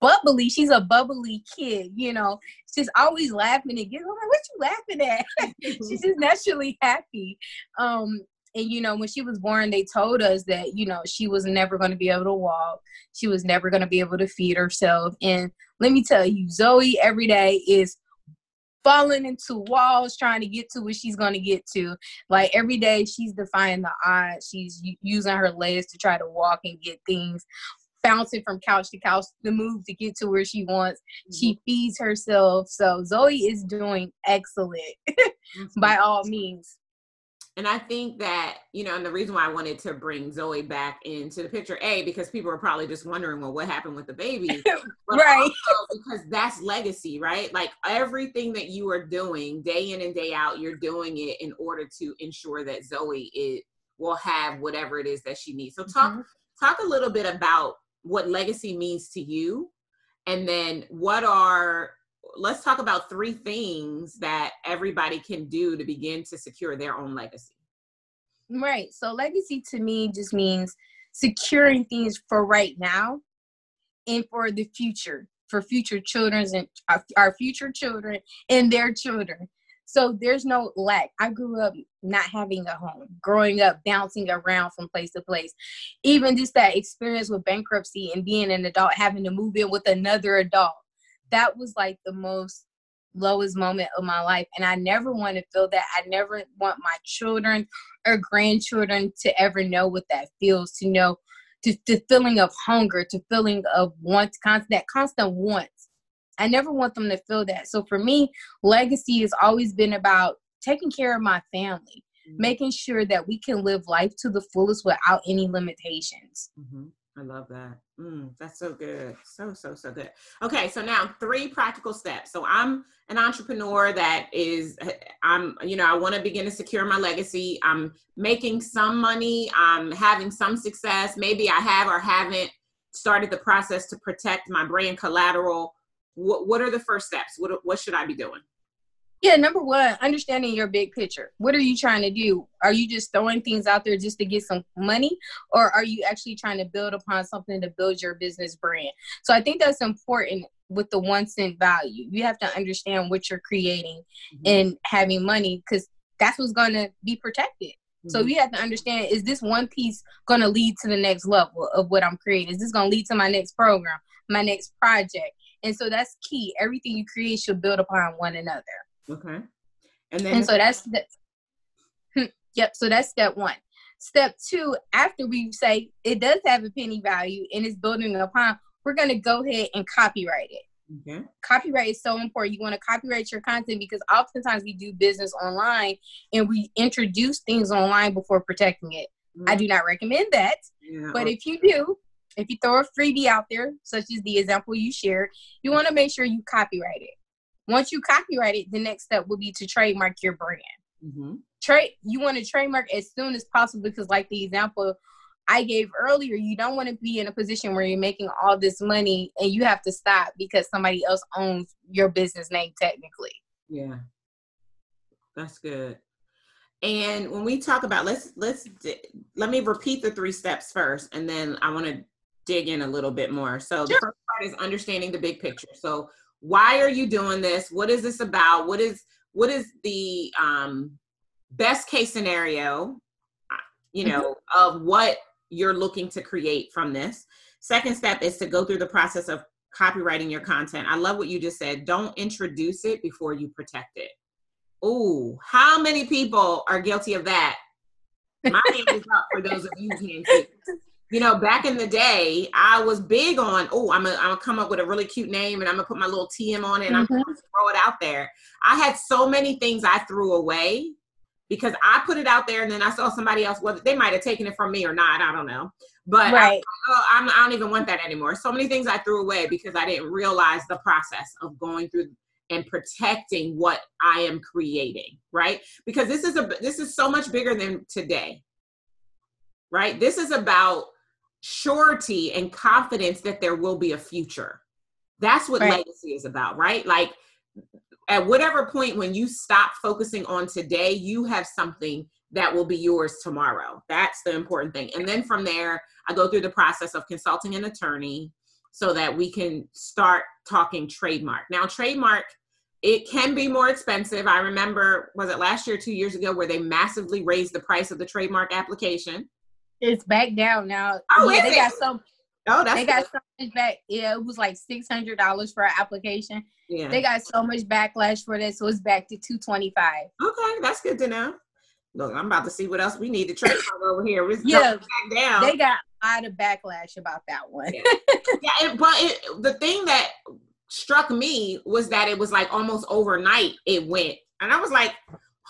Speaker 1: bubbly. She's a bubbly kid you know? She's always laughing and giggling like what you laughing at? She's just naturally happy. Um and you know when she was born they told us that you know she was never going to be able to walk. She was never going to be able to feed herself. And let me tell you zoe every day is falling into walls trying to get to where she's going to get to. Like every day she's defying the odds. She's using her legs to try to walk and get things. Bouncing from couch to couch to move to get to where she wants. She mm-hmm. feeds herself. So zoe is doing excellent by all means
Speaker 2: And I think that, you know, and the reason why I wanted to bring Zoe back into the picture, A, because people are probably just wondering, well, what happened with the baby?
Speaker 1: Right
Speaker 2: because that's legacy, right? Like everything that you are doing day in and day out, you're doing it in order to ensure that Zoe will have whatever it is that she needs. So talk
Speaker 1: Mhm.
Speaker 2: talk a little bit about what legacy means to you and then what are let's talk about three things that everybody can do to begin to secure their own legacy.
Speaker 1: Right. So legacy to me just means securing things for right now and for the future, for future children's and our, our future children and their children. So there's no lack. I grew up not having a home, growing up bouncing around from place to place. Even just that experience with bankruptcy and being an adult, having to move in with another adult. That was like the most lowest moment of my life. And I never want to feel that. I never want my children or grandchildren to ever know what that feels, to know to the feeling of hunger, to feeling of want, constant that constant want. I never want them to feel that. So for me, legacy has always been about taking care of my family, making sure that we can live life to the fullest without any limitations.
Speaker 2: hmm I love that. Mm, that's so good. So, so, so good. Okay, so now three practical steps. So I'm an entrepreneur that is, I'm, you know, I want to begin to secure my legacy. I'm making some money. I'm having some success. Maybe I have or haven't started the process to protect my brand collateral. What, what are the first steps? What, what should I be doing?
Speaker 1: Yeah, number one, understanding your big picture. What are you trying to do? Are you just throwing things out there just to get some money, or are you actually trying to build upon something to build your business brand? So I think that's important with the one cent value. You have to understand what you're creating and having money because that's what's going to be protected. So
Speaker 2: Mhm.
Speaker 1: you have to understand is this one piece going to lead to the next level of what I'm creating? Is this going to lead to my next program, my next project? And so that's key. Everything you create should build upon one another.
Speaker 2: Okay. And then,
Speaker 1: And so that's the, yep. So that's step one. Step two, after we say it does have a penny value and it's building upon, we're going to go ahead and copyright it.
Speaker 2: okay.
Speaker 1: Copyright is so important. You want to copyright your content because oftentimes we do business online and we introduce things online before protecting it. I mm. do not recommend that.
Speaker 2: Yeah,
Speaker 1: But
Speaker 2: or-
Speaker 1: if you do, if you throw a freebie out there, such as the example you shared, you want to make sure you copyright it. Once you copyright it, the next step will be to trademark your brand.
Speaker 2: Mhm.
Speaker 1: Trade you want to trademark as soon as possible because, like the example I gave earlier, you don't want to be in a position where you're making all this money and you have to stop because somebody else owns your business name technically.
Speaker 2: Yeah, that's good. And when we talk about let's let's di- let me repeat the three steps first, and then I want to dig in a little bit more. So the first part is understanding the big picture. So why are you doing this? What is this about? What is what is the um, best case scenario? You know of what you're looking to create from this. Second step is to go through the process of copyrighting your content. I love what you just said. Don't introduce it before you protect it. Ooh, how many people are guilty of that? My hand is up for those of you who can't see. You know, back in the day, I was big on, oh, I'm gonna I'm gonna come up with a really cute name and I'm gonna put my little TM on it and I'm
Speaker 1: Mhm.
Speaker 2: gonna throw it out there. I had so many things I threw away because I put it out there and then I saw somebody else, whether they might have taken it from me or not, I don't know. But
Speaker 1: Right.
Speaker 2: I, oh, I'm, I don't even want that anymore. So many things I threw away because I didn't realize the process of going through and protecting what I am creating, right? Because this is a this is so much bigger than today. Right? This is about surety and confidence that there will be a future. That's what
Speaker 1: Right.
Speaker 2: legacy is about, right? Like at whatever point when you stop focusing on today, you have something that will be yours tomorrow. That's the important thing. And then from there, I go through the process of consulting an attorney so that we can start talking trademark. Now, trademark, it can be more expensive. I remember, was it last year, two years ago, where they massively raised the price of the trademark application?
Speaker 1: It's back down now.
Speaker 2: Oh,
Speaker 1: yeah, they
Speaker 2: it?
Speaker 1: got some.
Speaker 2: Oh, that's
Speaker 1: They got so much back. Yeah, it was like six hundred dollars for an application.
Speaker 2: yeah.
Speaker 1: They got so much backlash for that, so it's back to two twenty five.
Speaker 2: Okay, that's good to know. Look, I'm about to see what else we need to trademark over here. Let's
Speaker 1: Yeah,
Speaker 2: back down.
Speaker 1: They got a lot of backlash about that one.
Speaker 2: Yeah. yeah, it, but it, the thing that struck me was that it was like almost overnight it went, and I was like,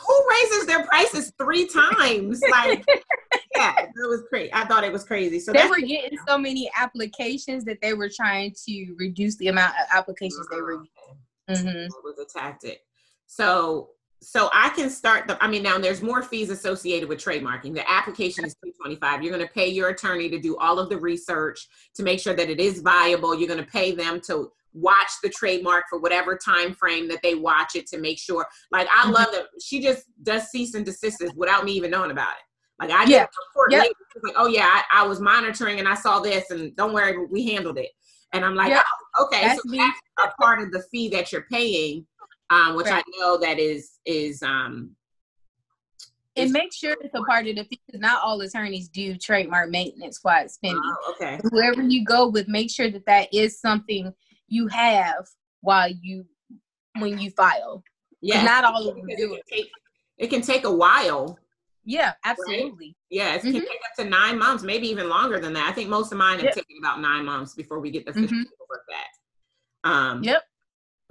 Speaker 2: "Who raises their prices three times?" Like, yeah, it was crazy. I thought it was crazy. So
Speaker 1: they were getting so many applications that they were trying to reduce the amount of applications they were. hmm
Speaker 2: that was a tactic. So so I can start the I mean now there's more fees associated with trademarking. The application is 225. You're going to pay your attorney to do all of the research to make sure that it is viable. You're going to pay them to watch the trademark for whatever time frame that they watch it to make sure like I
Speaker 1: Mhm.
Speaker 2: love that she just does cease and desist without me even knowing about it. Like I
Speaker 1: Yeah.
Speaker 2: report
Speaker 1: Yep.
Speaker 2: later. Like, oh yeah, I, I was monitoring and I saw this and don't worry, we handled it. And I'm like,
Speaker 1: Yep.
Speaker 2: oh, okay,
Speaker 1: That's
Speaker 2: so
Speaker 1: me.
Speaker 2: that's a part of the fee that you're paying, um, which
Speaker 1: Right.
Speaker 2: I know that is is um
Speaker 1: And make sure it's a part of the fee because not all attorneys do trademark maintenance while it's pending.
Speaker 2: oh, okay.
Speaker 1: Whoever you go with, make sure that that is something you have while you when you file.
Speaker 2: Yeah,
Speaker 1: Not all of them do
Speaker 2: it can take it can take a while.
Speaker 1: Yeah, absolutely.
Speaker 2: Yeah, it
Speaker 1: Mhm.
Speaker 2: can take up to nine months, maybe even longer than that. I think most of mine have
Speaker 1: Yep.
Speaker 2: taken about nine months before we get the official
Speaker 1: Mhm.
Speaker 2: paperwork back. Um,
Speaker 1: Yep.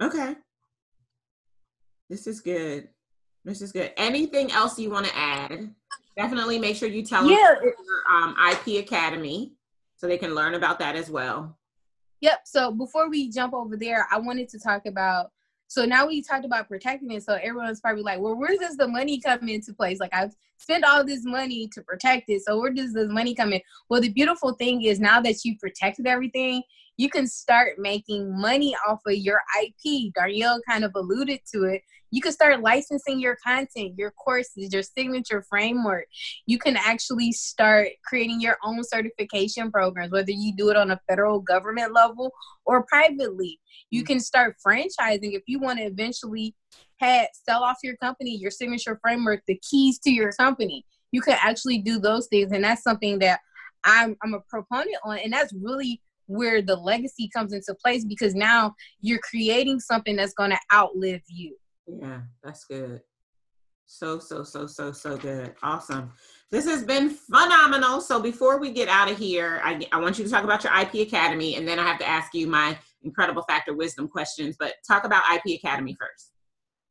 Speaker 2: Okay. This is good. This is good. Anything else you want to add? Definitely make sure you tell them
Speaker 1: Yeah.
Speaker 2: your, um, IP Academy so they can learn about that as well.
Speaker 1: Yep. So before we jump over there, I wanted to talk about. So now we talked about protecting it. So everyone's probably like, well, where does the money come into place? Like I've spent all this money to protect it. So where does this money come in? Well, the beautiful thing is now that you protected everything, you can start making money off of your IP. Darnyelle kind of alluded to it. You can start licensing your content, your courses, your signature framework. You can actually start creating your own certification programs, whether you do it on a federal government level or privately. You mm. can start franchising if you want to eventually have, sell off your company, your signature framework, the keys to your company. You can actually do those things. And that's something that I'm, I'm a proponent on. And that's really where the legacy comes into place because now you're creating something that's going to outlive you.
Speaker 2: Yeah, that's good. So, so, so, so, so good. Awesome. This has been phenomenal. So, before we get out of here, I, I want you to talk about your IP Academy, and then I have to ask you my incredible factor wisdom questions. But talk about IP Academy first.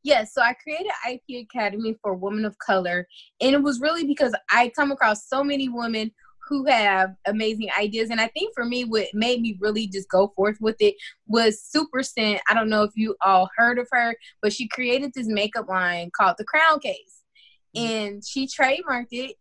Speaker 1: Yes, so I created IP Academy for women of color, and it was really because I come across so many women who have amazing ideas. And I think for me, what made me really just go forth with it was Super Scent. I don't know if you all heard of her, but she created this makeup line called the Crown Case, and she trademarked it.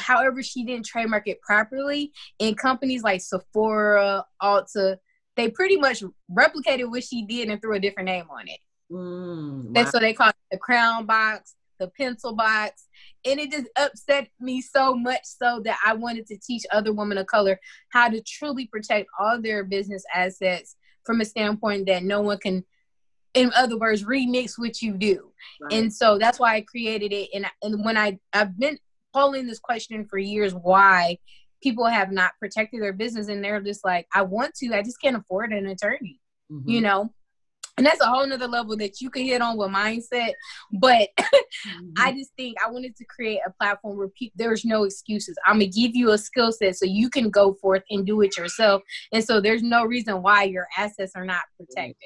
Speaker 1: However, she didn't trademark it properly, and companies like Sephora, Ulta, they pretty much replicated what she did and threw a different name on it.
Speaker 2: Mm, wow.
Speaker 1: so they call it the crown box, the pencil box. And it just upset me so much so that I wanted to teach other women of color how to truly protect all their business assets from a standpoint that no one can, in other words, remix what you do.
Speaker 2: Right.
Speaker 1: And so that's why I created it. And, and when I, I've been polling this question for years why people have not protected their business and they're just like, I want to, I just can't afford an attorney
Speaker 2: Mhm.
Speaker 1: you know and that's a whole nother level that you can hit on with mindset but
Speaker 2: Mhm.
Speaker 1: i just think i wanted to create a platform where pe- there's no excuses i'm gonna give you a skill set so you can go forth and do it yourself and so there's no reason why your assets are not protected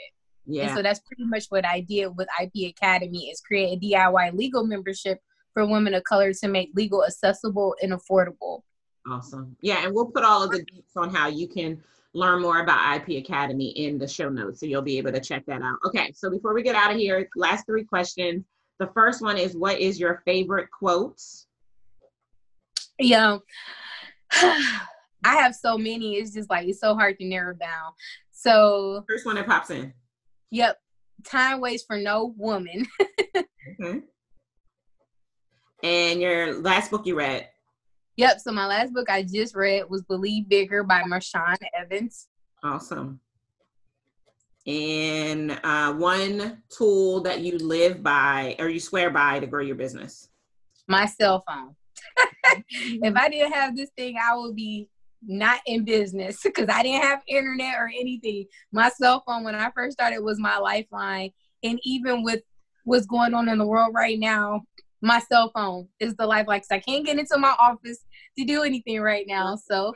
Speaker 2: yeah.
Speaker 1: and so that's pretty much what i did with ip academy is create a diy legal membership for women of color to make legal accessible and affordable.
Speaker 3: Awesome. Yeah, and we'll put all of the deets on how you can learn more about IP Academy in the show notes, so you'll be able to check that out. Okay, so before we get out of here, last three questions. The first one is, what is your favorite quotes?
Speaker 1: Yeah, I have so many. It's just like it's so hard to narrow down. So
Speaker 3: first one that pops in.
Speaker 1: Yep, time waits for no woman.
Speaker 3: okay. And your last book you read?
Speaker 1: Yep. So my last book I just read was Believe Bigger by Marshawn Evans.
Speaker 3: Awesome. And uh, one tool that you live by or you swear by to grow your business?
Speaker 1: My cell phone. if I didn't have this thing, I would be not in business because I didn't have internet or anything. My cell phone, when I first started, was my lifeline. And even with what's going on in the world right now, my cell phone is the lifeline because I can't get into my office to do anything right now. So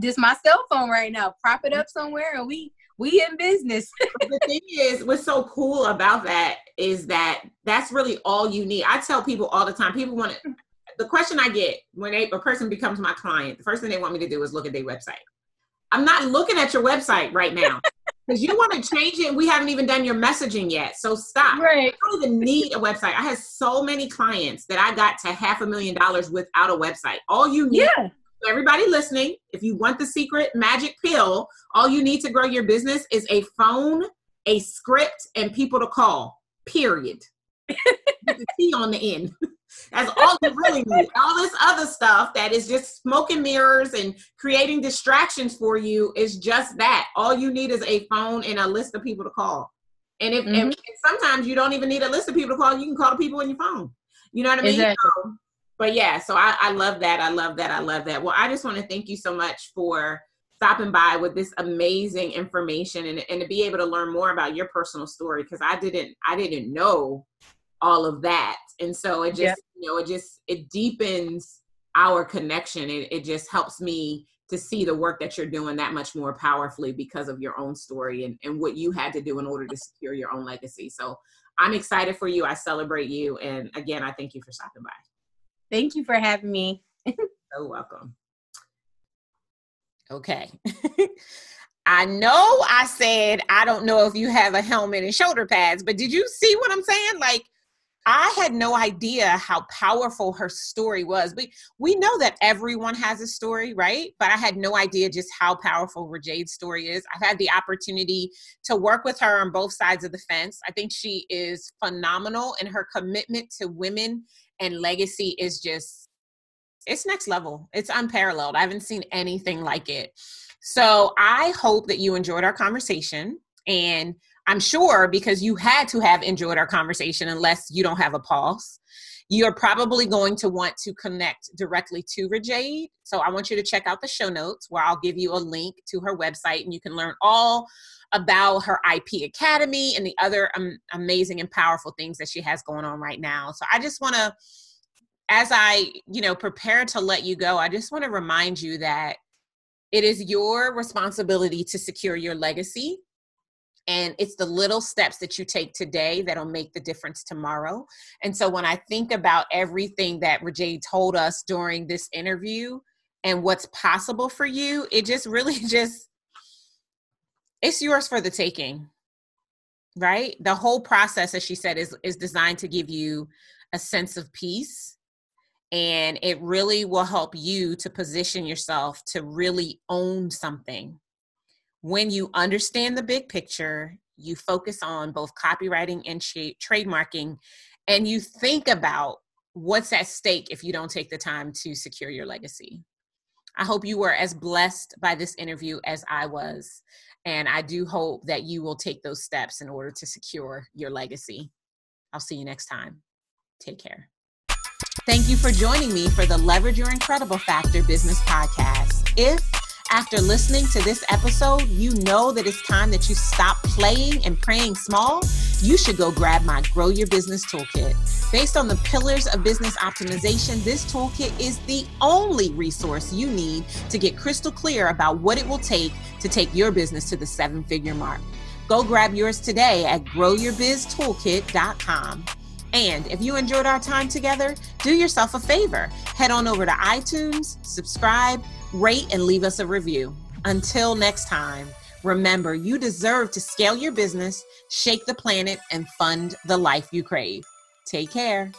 Speaker 1: just my cell phone right now. Prop it mm-hmm. up somewhere and we we in business.
Speaker 3: the thing is, what's so cool about that is that that's really all you need. I tell people all the time, people want to the question I get when they, a person becomes my client, the first thing they want me to do is look at their website. I'm not looking at your website right now because you want to change it. and we haven't even done your messaging yet. So stop.
Speaker 1: Right.
Speaker 3: I don't even need a website. I have so many clients that I got to half a million dollars without a website. All you need, yeah. everybody listening, if you want the secret magic pill, all you need to grow your business is a phone, a script, and people to call. Period. the T on the end. That's all you really need. All this other stuff that is just smoke and mirrors and creating distractions for you is just that. All you need is a phone and a list of people to call. And if mm-hmm. and, and sometimes you don't even need a list of people to call, you can call the people on your phone. You know what I mean? Exactly. So, but yeah, so I, I love that. I love that. I love that. Well, I just want to thank you so much for stopping by with this amazing information and, and to be able to learn more about your personal story because I didn't I didn't know all of that. And so it just yep. you know it just it deepens our connection. It, it just helps me to see the work that you're doing that much more powerfully because of your own story and, and what you had to do in order to secure your own legacy. So i'm excited for you. I celebrate you. And again i thank you for stopping by.
Speaker 1: Thank you for having me.
Speaker 3: So welcome.
Speaker 2: Okay. I know I said I don't know if you have a helmet and shoulder pads, but did you see what I'm saying? Like I had no idea how powerful her story was. But we know that everyone has a story, right? But I had no idea just how powerful Rajade's story is. I've had the opportunity to work with her on both sides of the fence. I think she is phenomenal, and her commitment to women and legacy is just it's next level. It's unparalleled. I haven't seen anything like it. So I hope that you enjoyed our conversation and I'm sure because you had to have enjoyed our conversation unless you don't have a pulse. You're probably going to want to connect directly to Rajade. So I want you to check out the show notes where I'll give you a link to her website and you can learn all about her IP Academy and the other um, amazing and powerful things that she has going on right now. So I just want to as I, you know, prepare to let you go, I just want to remind you that it is your responsibility to secure your legacy and it's the little steps that you take today that'll make the difference tomorrow. And so when I think about everything that Rajade told us during this interview and what's possible for you, it just really just it's yours for the taking. Right? The whole process as she said is is designed to give you a sense of peace and it really will help you to position yourself to really own something when you understand the big picture, you focus on both copyrighting and tra- trademarking, and you think about what's at stake if you don't take the time to secure your legacy. I hope you were as blessed by this interview as I was. And I do hope that you will take those steps in order to secure your legacy. I'll see you next time. Take care. Thank you for joining me for the Leverage Your Incredible Factor Business Podcast. If after listening to this episode, you know that it's time that you stop playing and praying small. You should go grab my Grow Your Business Toolkit. Based on the pillars of business optimization, this toolkit is the only resource you need to get crystal clear about what it will take to take your business to the seven figure mark. Go grab yours today at growyourbiztoolkit.com. And if you enjoyed our time together, do yourself a favor. Head on over to iTunes, subscribe, rate, and leave us a review. Until next time, remember you deserve to scale your business, shake the planet, and fund the life you crave. Take care.